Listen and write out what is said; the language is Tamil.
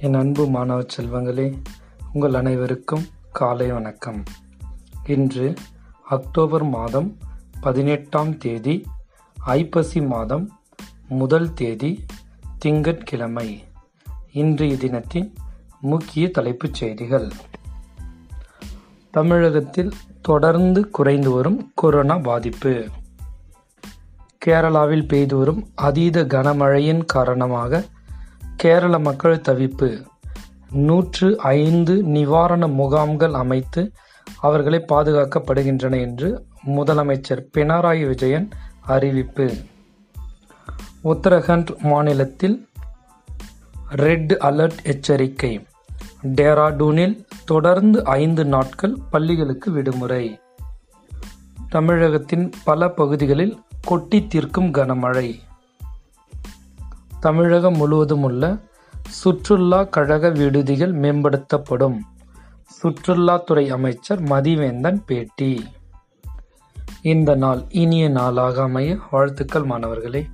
என் அன்பு மாணவ செல்வங்களே உங்கள் அனைவருக்கும் காலை வணக்கம். இன்று அக்டோபர் மாதம் பதினெட்டாம் தேதி ஐப்பசி மாதம் முதல் தேதி திங்கட்கிழமை. இன்றைய தினத்தின் முக்கிய தலைப்புச் செய்திகள். தமிழகத்தில் தொடர்ந்து குறைந்து வரும் கொரோனா பாதிப்பு. கேரளாவில் பெய்து வரும் அதீத கனமழையின் காரணமாக கேரள மக்கள் தவிப்பு. நூற்று ஐந்து நிவாரண முகாம்கள் அமைத்து அவர்களை பாதுகாக்கப்படுகின்றன என்று முதலமைச்சர் பினராயி விஜயன் அறிவிப்பு. உத்தரகண்ட் மாநிலத்தில் ரெட் அலர்ட் எச்சரிக்கை. டேராடூனில் தொடர்ந்து ஐந்து நாட்கள் பள்ளிகளுக்கு விடுமுறை. தமிழகத்தின் பல பகுதிகளில் கொட்டி தீர்க்கும் கனமழை. தமிழகம் முழுவதும் உள்ள சுற்றுலா கழக விடுதிகள் மேம்படுத்தப்படும். சுற்றுலாத்துறை அமைச்சர் மதிவேந்தன் பேட்டி. இந்த நாள் இனிய நாளாக அமைய வாழ்த்துக்கள் மாணவர்களே.